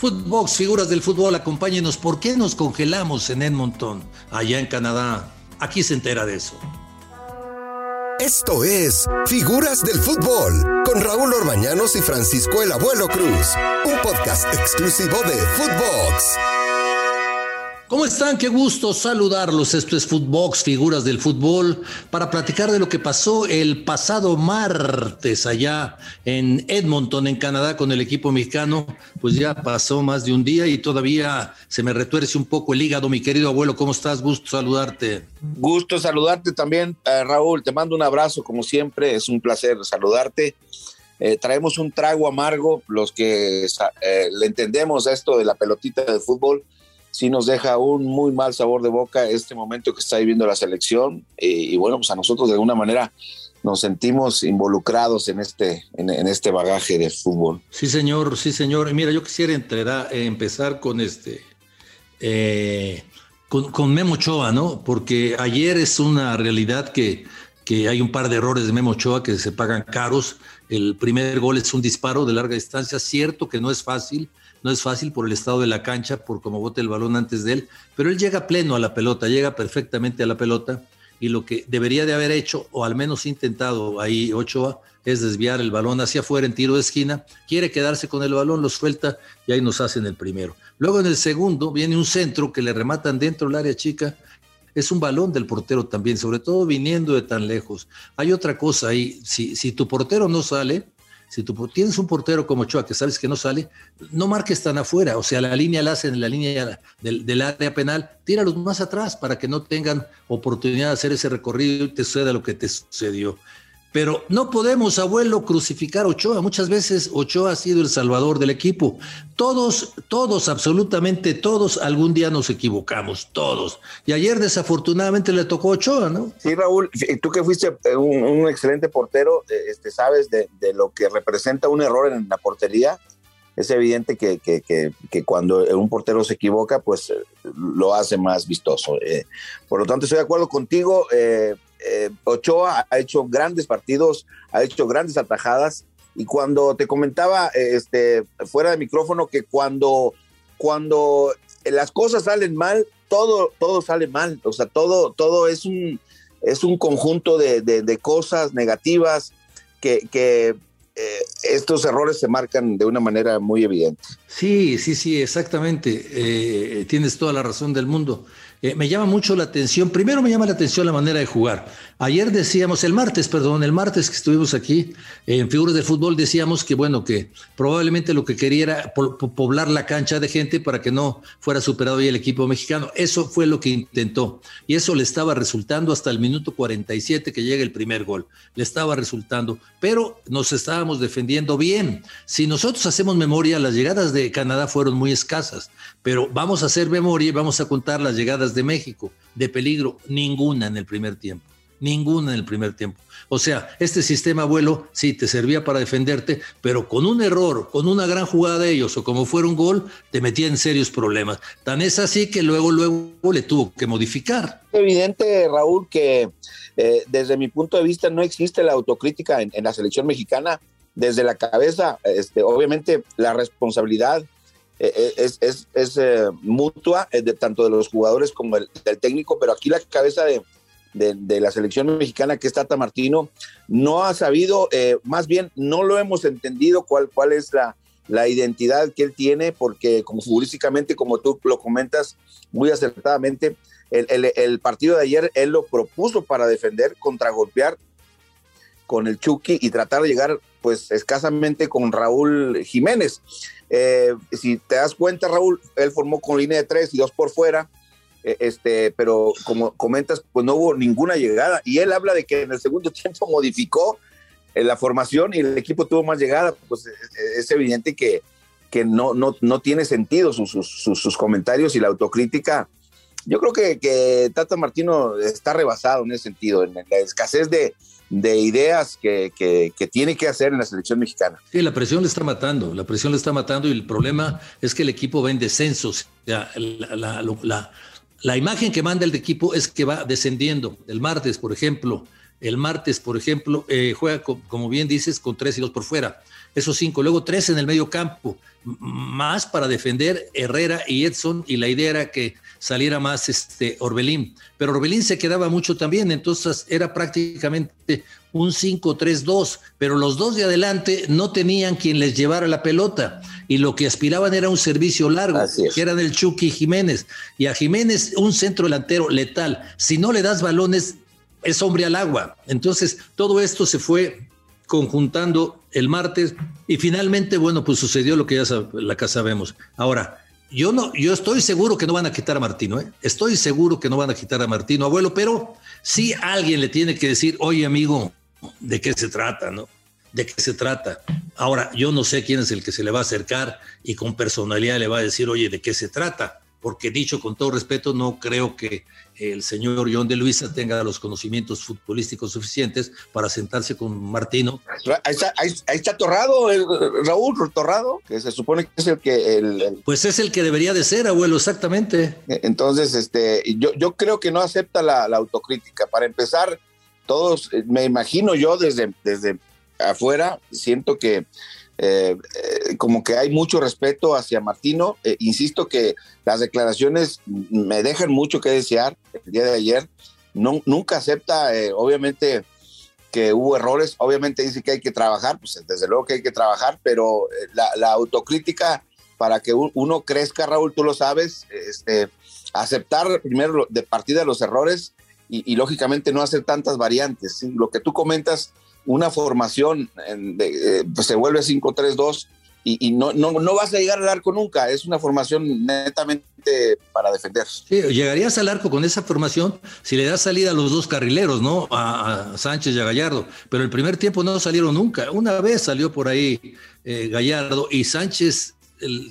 Footbox, figuras del fútbol, acompáñenos. ¿Por qué nos congelamos en Edmonton, allá en Canadá? Aquí se entera de eso. Esto es Figuras del Fútbol con Raúl Orbañanos y Francisco el Abuelo Cruz, un podcast exclusivo de Footbox. ¿Cómo están? Qué gusto saludarlos. Esto es Footbox, figuras del fútbol, para platicar de lo que pasó el pasado martes allá en Edmonton, en Canadá, con el equipo mexicano. Pues ya pasó más de un día y todavía se me retuerce un poco el hígado, mi querido abuelo. ¿Cómo estás? Gusto saludarte. Gusto saludarte también, eh, Raúl. Te mando un abrazo, como siempre. Es un placer saludarte. Eh, traemos un trago amargo, los que eh, le entendemos esto de la pelotita de fútbol sí nos deja un muy mal sabor de boca este momento que está viviendo la selección y, bueno, pues a nosotros de alguna manera nos sentimos involucrados en este, en, este bagaje de fútbol. Sí, señor, sí, señor. Mira, yo quisiera eh, empezar con este, eh, con, Memo Ochoa, ¿no? Porque ayer es una realidad que, que hay un par de errores de Memo Ochoa que se pagan caros. El primer gol es un disparo de larga distancia, cierto que no es fácil, no es fácil por el estado de la cancha, por cómo bote el balón antes de él, pero él llega pleno a la pelota, llega perfectamente a la pelota y lo que debería de haber hecho, o al menos intentado ahí Ochoa, es desviar el balón hacia afuera en tiro de esquina, quiere quedarse con el balón, lo suelta y ahí nos hacen el primero. Luego en el segundo viene un centro que le rematan dentro del área chica, es un balón del portero también, sobre todo viniendo de tan lejos. Hay otra cosa ahí, si, si tu portero no sale, si tú tienes un portero como Ochoa que sabes que no sale, no marques tan afuera, o sea, la línea la hacen en la línea del, del, área penal, tíralos más atrás para que no tengan oportunidad de hacer ese recorrido y te suceda lo que te sucedió. Pero no podemos, abuelo, crucificar a Ochoa. Muchas veces Ochoa ha sido el salvador del equipo. Todos, todos, absolutamente todos, algún día nos equivocamos, todos. Y ayer desafortunadamente le tocó Ochoa, ¿no? Sí, Raúl, tú que fuiste un, excelente portero, eh, este, sabes de, lo que representa un error en la portería. Es evidente que, que, que, cuando un portero se equivoca, pues eh, lo hace más vistoso. Eh. por lo tanto, estoy de acuerdo contigo. Eh, Ochoa ha hecho grandes partidos, ha hecho grandes atajadas. Y cuando te comentaba este, fuera de micrófono que cuando, cuando las cosas salen mal, todo, todo sale mal. O sea, todo, todo es un, es un conjunto de, cosas negativas que, eh, estos errores se marcan de una manera muy evidente. Sí, sí, sí, exactamente. Eh, tienes toda la razón del mundo. Eh, me llama mucho la atención, primero me llama la atención la manera de jugar. Ayer decíamos, el martes, perdón, el martes que estuvimos aquí en Figuras de Fútbol, decíamos que, bueno, que probablemente lo que quería era poblar la cancha de gente para que no fuera superado ya el equipo mexicano. Eso fue lo que intentó. Y eso le estaba resultando hasta el minuto 47 que llega el primer gol. Le estaba resultando, pero nos estábamos defendiendo bien. Si nosotros hacemos memoria, las llegadas de Canadá fueron muy escasas, pero vamos a hacer memoria y vamos a contar las llegadas de México de peligro, ninguna en el primer tiempo, ninguna en el primer tiempo. O sea, este sistema vuelo sí te servía para defenderte, pero con un error, con una gran jugada de ellos o como fuera un gol, te metía en serios problemas. Tan es así que luego, luego le tuvo que modificar. Evidente, Raúl, que eh, desde mi punto de vista no existe la autocrítica en, en la selección mexicana. Desde la cabeza, este, obviamente la responsabilidad es, es, es eh, mutua de tanto de los jugadores como del técnico, pero aquí la cabeza de, de, la selección mexicana, que es Tata Martino, no ha sabido, más bien no lo hemos entendido cuál, cuál es la, la identidad que él tiene, porque como futbolísticamente, como tú lo comentas muy acertadamente, el, el, el, partido de ayer él lo propuso para defender, contragolpear con el Chucky y tratar de llegar pues escasamente con Raúl Jiménez. Eh, si te das cuenta, Raúl, él formó con línea de tres y dos por fuera, eh, este, pero como comentas, pues no hubo ninguna llegada. Y él habla de que en el segundo tiempo modificó eh, la formación y el equipo tuvo más llegada. Pues es, evidente que, que no, no, no tiene sentido sus, sus, comentarios y la autocrítica. Yo creo que Tata Martino está rebasado en ese sentido, en la escasez de, de ideas que, tiene que hacer en la selección mexicana. Sí, la presión le está matando, la presión le está matando y el problema es que el equipo va en descenso. la, la, imagen que manda el equipo es que va descendiendo. El martes, por ejemplo, El martes, por ejemplo, eh, juega, como bien dices, con tres y dos por fuera. Esos cinco. Luego tres en el medio campo. Más para defender Herrera y Edson. Y la idea era que saliera más este Orbelín. Pero Orbelín se quedaba mucho también. Entonces era prácticamente un 5-3-2. Pero los dos de adelante no tenían quien les llevara la pelota. Y lo que aspiraban era un servicio largo, que eran el Chucky Jiménez. Y a Jiménez, un centro delantero letal. Si no le das balones, es hombre al agua. Entonces, todo esto se fue conjuntando el martes y finalmente, bueno, pues sucedió lo que ya la casa sabemos. Ahora, yo no, yo estoy seguro que no van a quitar a Martino, ¿eh? Estoy seguro que no van a quitar a Martino, abuelo, pero sí alguien le tiene que decir, oye, amigo, ¿de qué se trata, no? ¿De qué se trata? Ahora, yo no sé quién es el que se le va a acercar y con personalidad le va a decir, oye, ¿de qué se trata? Porque dicho con todo respeto, no creo que el señor John de Luisa tenga los conocimientos futbolísticos suficientes para sentarse con Martino. Ahí está, ahí, está Torrado, Raúl Torrado, que se supone que es el que... Pues es el que debería de ser, abuelo, exactamente. Entonces, este, yo, yo creo que no acepta la, autocrítica. Para empezar, todos, eh, me imagino yo desde, desde afuera, siento que eh, eh, como que hay mucho respeto hacia Martino. Eh, insisto que las declaraciones me dejan mucho que desear el día de ayer. No, nunca acepta, obviamente, que hubo errores. Obviamente dice que hay que trabajar, pues desde luego que hay que trabajar, pero la, autocrítica para que uno crezca, Raúl, tú lo sabes, este, aceptar primero de partida los errores y, y lógicamente no hacer tantas variantes. Lo que tú comentas una formación eh, pues se vuelve 5-3-2 y, no, no, no, vas a llegar al arco nunca. Es una formación netamente para defender. Sí, llegarías al arco con esa formación si le das salida a los dos carrileros, ¿no? A, Sánchez y a Gallardo. Pero el primer tiempo no salieron nunca. Una vez salió por ahí eh, Gallardo y Sánchez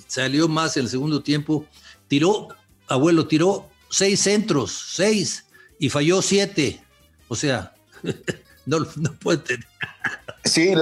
salió más el segundo tiempo. Tiró, abuelo, tiró seis centros, seis, y falló siete. O sea. no, no puede tener. Sí,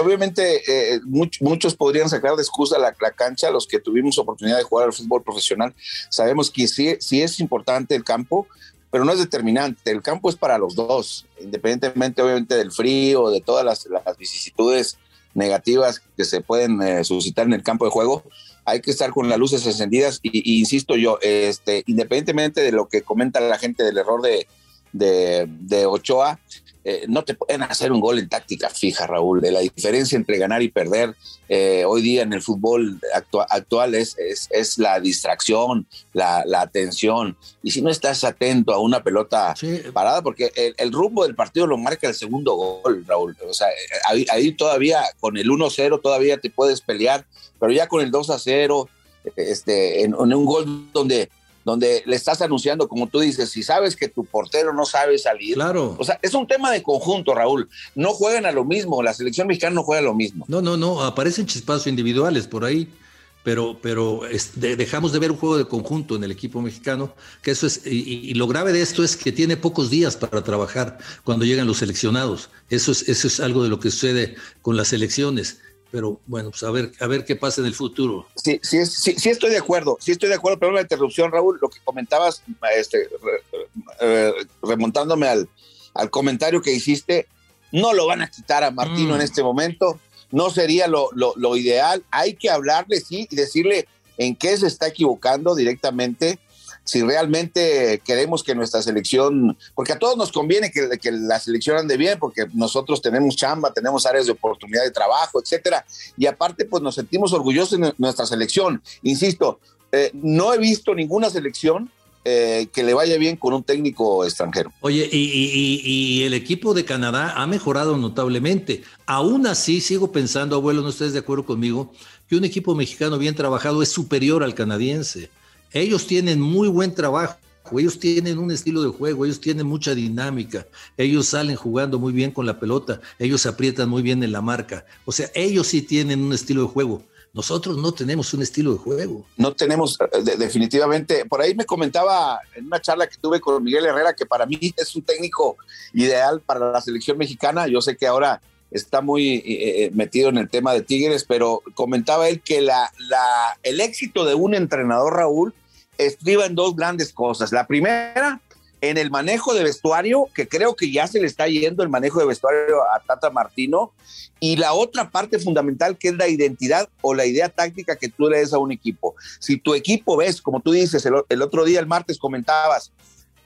obviamente eh, muchos podrían sacar de excusa la, cancha, los que tuvimos oportunidad de jugar al fútbol profesional. Sabemos que sí, sí es importante el campo, pero no es determinante. El campo es para los dos, independientemente obviamente del frío, de todas las, vicisitudes negativas que se pueden eh, suscitar en el campo de juego. Hay que estar con las luces encendidas y, insisto yo, este, independientemente de lo que comenta la gente del error de, de, de Ochoa, eh, no te pueden hacer un gol en táctica fija, Raúl. De la diferencia entre ganar y perder eh, hoy día en el fútbol actual es, es, la distracción, la, atención. Y si no estás atento a una pelota parada, porque el, rumbo del partido lo marca el segundo gol, Raúl. O sea, ahí, todavía con el 1-0 todavía te puedes pelear, pero ya con el 2-0, este, en un gol donde donde le estás anunciando, como tú dices, si sabes que tu portero no sabe salir. Claro. O sea, es un tema de conjunto, Raúl. No juegan a lo mismo, la selección mexicana no juega a lo mismo. No, no, no, aparecen chispazos individuales por ahí, pero, pero dejamos de ver un juego de conjunto en el equipo mexicano, que eso es, y, y, lo grave de esto es que tiene pocos días para trabajar cuando llegan los seleccionados. Eso es, eso es algo de lo que sucede con las selecciones pero bueno, pues a ver, a ver qué pasa en el futuro. Sí, sí, sí, sí estoy de acuerdo, sí estoy de acuerdo, pero la interrupción, Raúl, lo que comentabas, este, eh, remontándome al, al, comentario que hiciste, no lo van a quitar a Martino en mm. este momento, no sería lo, lo, lo ideal, hay que hablarle, sí, y decirle en qué se está equivocando directamente, si realmente queremos que nuestra selección, porque a todos nos conviene que, la selección ande bien, porque nosotros tenemos chamba, tenemos áreas de oportunidad de trabajo, etcétera, y aparte, pues nos sentimos orgullosos de nuestra selección. Insisto, eh, no he visto ninguna selección eh, que le vaya bien con un técnico extranjero. Oye, y, y, el equipo de Canadá ha mejorado notablemente. Aún así, sigo pensando, abuelo, no estés de acuerdo conmigo, que un equipo mexicano bien trabajado es superior al canadiense. Ellos tienen muy buen trabajo, ellos tienen un estilo de juego, ellos tienen mucha dinámica, ellos salen jugando muy bien con la pelota, ellos aprietan muy bien en la marca. O sea, ellos sí tienen un estilo de juego. Nosotros no tenemos un estilo de juego. No tenemos, eh, definitivamente. Por ahí me comentaba en una charla que tuve con Miguel Herrera que para mí es un técnico ideal para la selección mexicana. Yo sé que ahora está muy eh, eh, metido en el tema de Tigres, pero comentaba él que la, la, el éxito de un entrenador, Raúl, estriba en dos grandes cosas. La primera, en el manejo de vestuario, que creo que ya se le está yendo el manejo de vestuario a Tata Martino, y la otra parte fundamental que es la identidad o la idea táctica que tú le des a un equipo. Si tu equipo ves, como tú dices, el, otro día, el martes comentabas,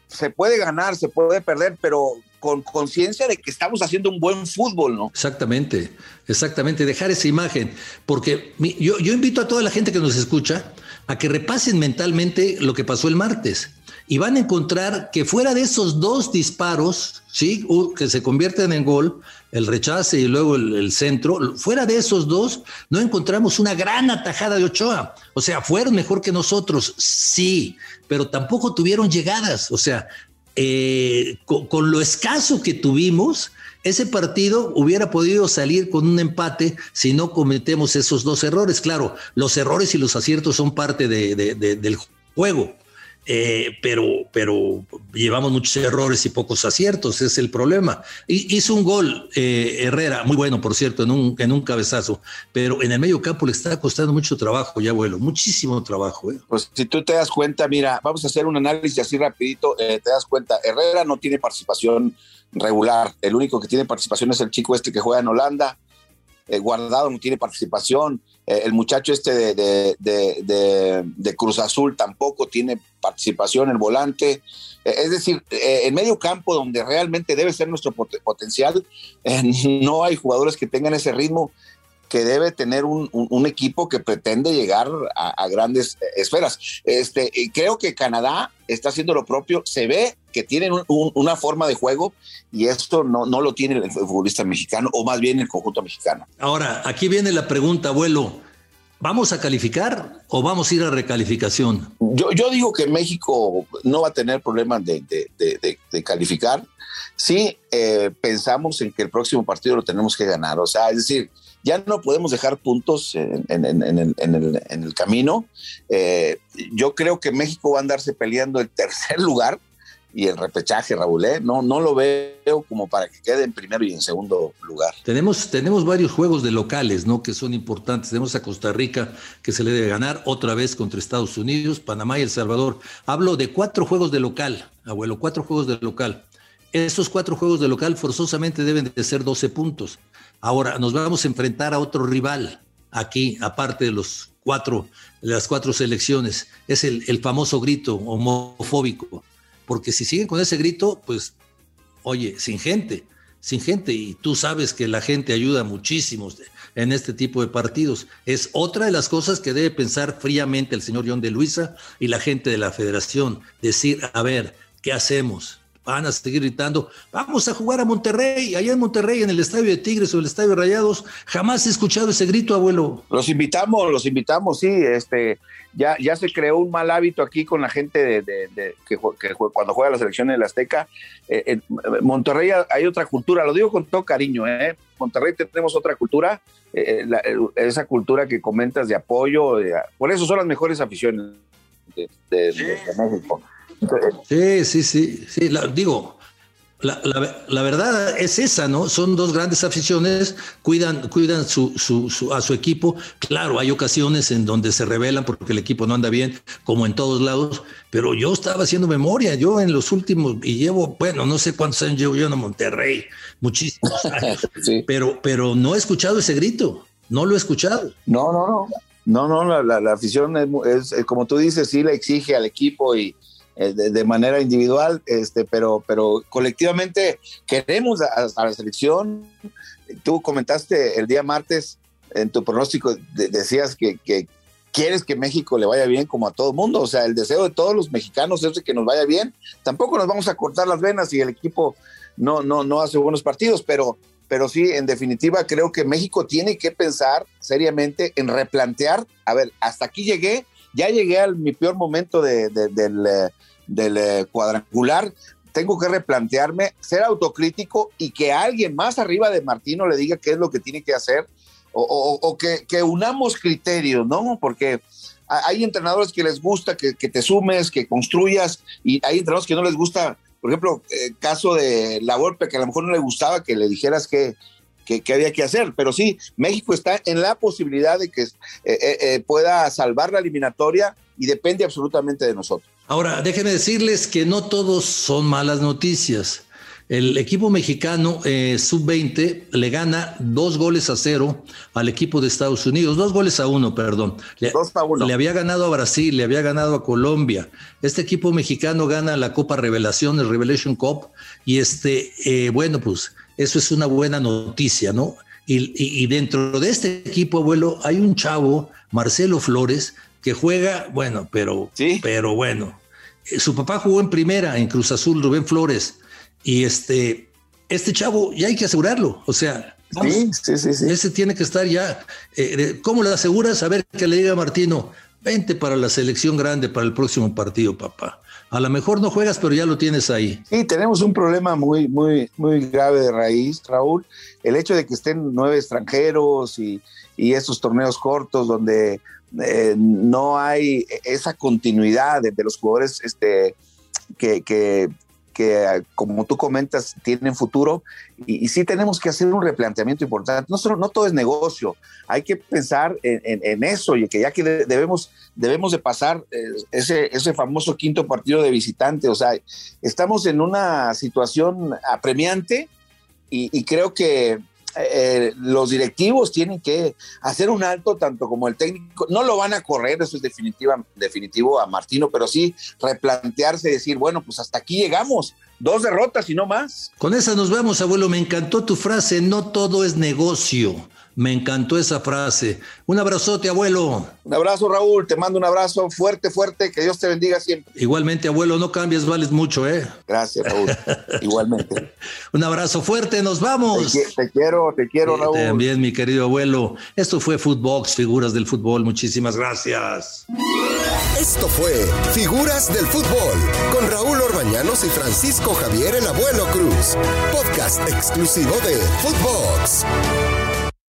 se puede ganar, se puede perder, pero con conciencia de que estamos haciendo un buen fútbol, ¿no? Exactamente, exactamente, dejar esa imagen, porque yo, yo invito a toda la gente que nos escucha a que repasen mentalmente lo que pasó el martes y van a encontrar que fuera de esos dos disparos, ¿sí? que se convierten en gol, el rechace y luego el, centro, fuera de esos dos, no encontramos una gran atajada de Ochoa. O sea, fueron mejor que nosotros, sí, pero tampoco tuvieron llegadas. O sea, eh, con, lo escaso que tuvimos, ese partido hubiera podido salir con un empate si no cometemos esos dos errores. Claro, los errores y los aciertos son parte del juego eh, pero, pero llevamos muchos errores y pocos aciertos, es el problema. hizo un gol eh, Herrera, muy bueno, por cierto, en un, en un cabezazo, pero en el medio campo le está costando mucho trabajo, ya abuelo, muchísimo trabajo. ¿eh? Pues si tú te das cuenta, mira, vamos a hacer un análisis así rapidito, te das cuenta, Herrera no tiene participación regular, el único que tiene participación es el chico este que juega en Holanda, Guardado no tiene participación, eh, el muchacho este de, Cruz Azul tampoco tiene participación, el volante. Eh, es decir, eh, en medio campo, donde realmente debe ser nuestro potencial, no hay jugadores que tengan ese ritmo que debe tener un, equipo que pretende llegar a, grandes esferas. Este, creo que Canadá está haciendo lo propio, se ve que tienen una forma de juego y esto no, no lo tiene el futbolista mexicano, o más bien el conjunto mexicano. Ahora, aquí viene la pregunta, abuelo. ¿Vamos a calificar o vamos a ir a recalificación? Yo, yo digo que México no va a tener problemas de, de, calificar. Sí, eh, pensamos en que el próximo partido lo tenemos que ganar. O sea, es decir, ya no podemos dejar puntos en, el, camino. Eh, yo creo que México va a andarse peleando el tercer lugar y el repechaje, Raúl, ¿eh? no, no lo veo como para que quede en primero y en segundo lugar. Tenemos, tenemos varios juegos de locales, ¿no? Que son importantes. Tenemos a Costa Rica, que se le debe ganar otra vez contra Estados Unidos, Panamá y El Salvador. Hablo de cuatro juegos de local, abuelo, cuatro juegos de local. Estos cuatro juegos de local forzosamente deben de ser 12 puntos. Ahora nos vamos a enfrentar a otro rival aquí, aparte de los cuatro, las cuatro selecciones. Es el famoso grito homofóbico porque si siguen con ese grito, pues, oye, sin gente, sin gente, y tú sabes que la gente ayuda muchísimo en este tipo de partidos. Es otra de las cosas que debe pensar fríamente el señor John de Luisa y la gente de la federación, decir, a ver, ¿qué hacemos? Van a seguir gritando, vamos a jugar a Monterrey, allá en Monterrey, en el estadio de Tigres o el estadio de Rayados. Jamás he escuchado ese grito, abuelo. Los invitamos, los invitamos, sí, este, ya, ya se creó un mal hábito aquí con la gente de, que, cuando juega la selección en el Azteca. Eh, en Monterrey hay otra cultura, lo digo con todo cariño, ¿eh? Monterrey tenemos otra cultura, eh, esa cultura que comentas de apoyo, por eso son las mejores aficiones de, México. Sí, sí, sí, sí, digo, la, la, verdad es esa, ¿no? Son dos grandes aficiones, cuidan, cuidan su, su, a su equipo. Claro, hay ocasiones en donde se rebelan porque el equipo no anda bien, como en todos lados, pero yo estaba haciendo memoria, yo en los últimos, y llevo, bueno, no sé cuántos años llevo yo en Monterrey, muchísimos años, pero, pero no he escuchado ese grito, no lo he escuchado. No, no, no. No, no, la, la afición es, es, como tú dices, sí le exige al equipo y, eh, de, manera individual, este, pero, pero colectivamente queremos a, la selección. Tú comentaste el día martes en tu pronóstico, decías que, quieres que México le vaya bien como a todo mundo. O sea, el deseo de todos los mexicanos es que nos vaya bien. Tampoco nos vamos a cortar las venas si el equipo no, no, no hace buenos partidos, pero, pero sí, en definitiva, creo que México tiene que pensar seriamente en replantear. A ver, hasta aquí llegué, ya llegué a mi peor momento de, del, eh, eh, cuadrangular, tengo que replantearme, ser autocrítico y que alguien más arriba de Martino le diga qué es lo que tiene que hacer o, que, unamos criterios, ¿no? Porque hay entrenadores que les gusta que, te sumes, que construyas y hay entrenadores que no les gusta, por ejemplo, el caso de la golpe que a lo mejor no le gustaba que le dijeras que, que, había que hacer. Pero sí, México está en la posibilidad de que eh, eh, pueda salvar la eliminatoria y depende absolutamente de nosotros. Ahora, déjenme decirles que no todos son malas noticias. El equipo mexicano eh, sub-20 le gana dos goles a cero al equipo de Estados Unidos, dos goles a uno, perdón. Le, dos a uno. le había ganado a Brasil, le había ganado a Colombia. Este equipo mexicano gana la Copa Revelación, el Revelation Cup, y este, eh, bueno, pues eso es una buena noticia, ¿no? Y, y, y, dentro de este equipo, abuelo, hay un chavo, Marcelo Flores, que juega, bueno, pero, ¿Sí? pero bueno. Su papá jugó en primera, en Cruz Azul, Rubén Flores. Y este, este chavo ya hay que asegurarlo. O sea, vamos, sí, sí, ese tiene que estar ya. Eh, ¿Cómo le aseguras? A ver que le diga a Martino, vente para la selección grande para el próximo partido, papá. A lo mejor no juegas, pero ya lo tienes ahí. Sí, tenemos un problema muy, muy, muy grave de raíz, Raúl. El hecho de que estén nueve extranjeros y, y estos torneos cortos donde eh, no hay esa continuidad de, los jugadores este, que, que, como tú comentas, tienen futuro. Y, sí tenemos que hacer un replanteamiento importante. No, solo, no todo es negocio, hay que pensar en, eso y que ya que debemos, debemos de pasar eh, ese, ese famoso quinto partido de visitante. O sea, estamos en una situación apremiante y creo que eh, los directivos tienen que hacer un alto, tanto como el técnico, no lo van a correr, eso es definitiva, definitivo a Martino, pero sí replantearse, decir, bueno, pues hasta aquí llegamos, dos derrotas y no más. Con esa nos vamos, abuelo, me encantó tu frase, no todo es negocio. Me encantó esa frase. Un abrazote, abuelo. Un abrazo, Raúl. Te mando un abrazo fuerte, fuerte. Que Dios te bendiga siempre. Igualmente, abuelo, no cambies, vales mucho, ¿eh? Gracias, Raúl. Igualmente. Un abrazo fuerte, nos vamos. Te, te quiero, te quiero, Raúl. También, mi querido abuelo. Esto fue Footbox, figuras del fútbol. Muchísimas gracias. Esto fue Figuras del Fútbol con Raúl Orbañanos y Francisco Javier el Abuelo Cruz. Podcast exclusivo de Footbox.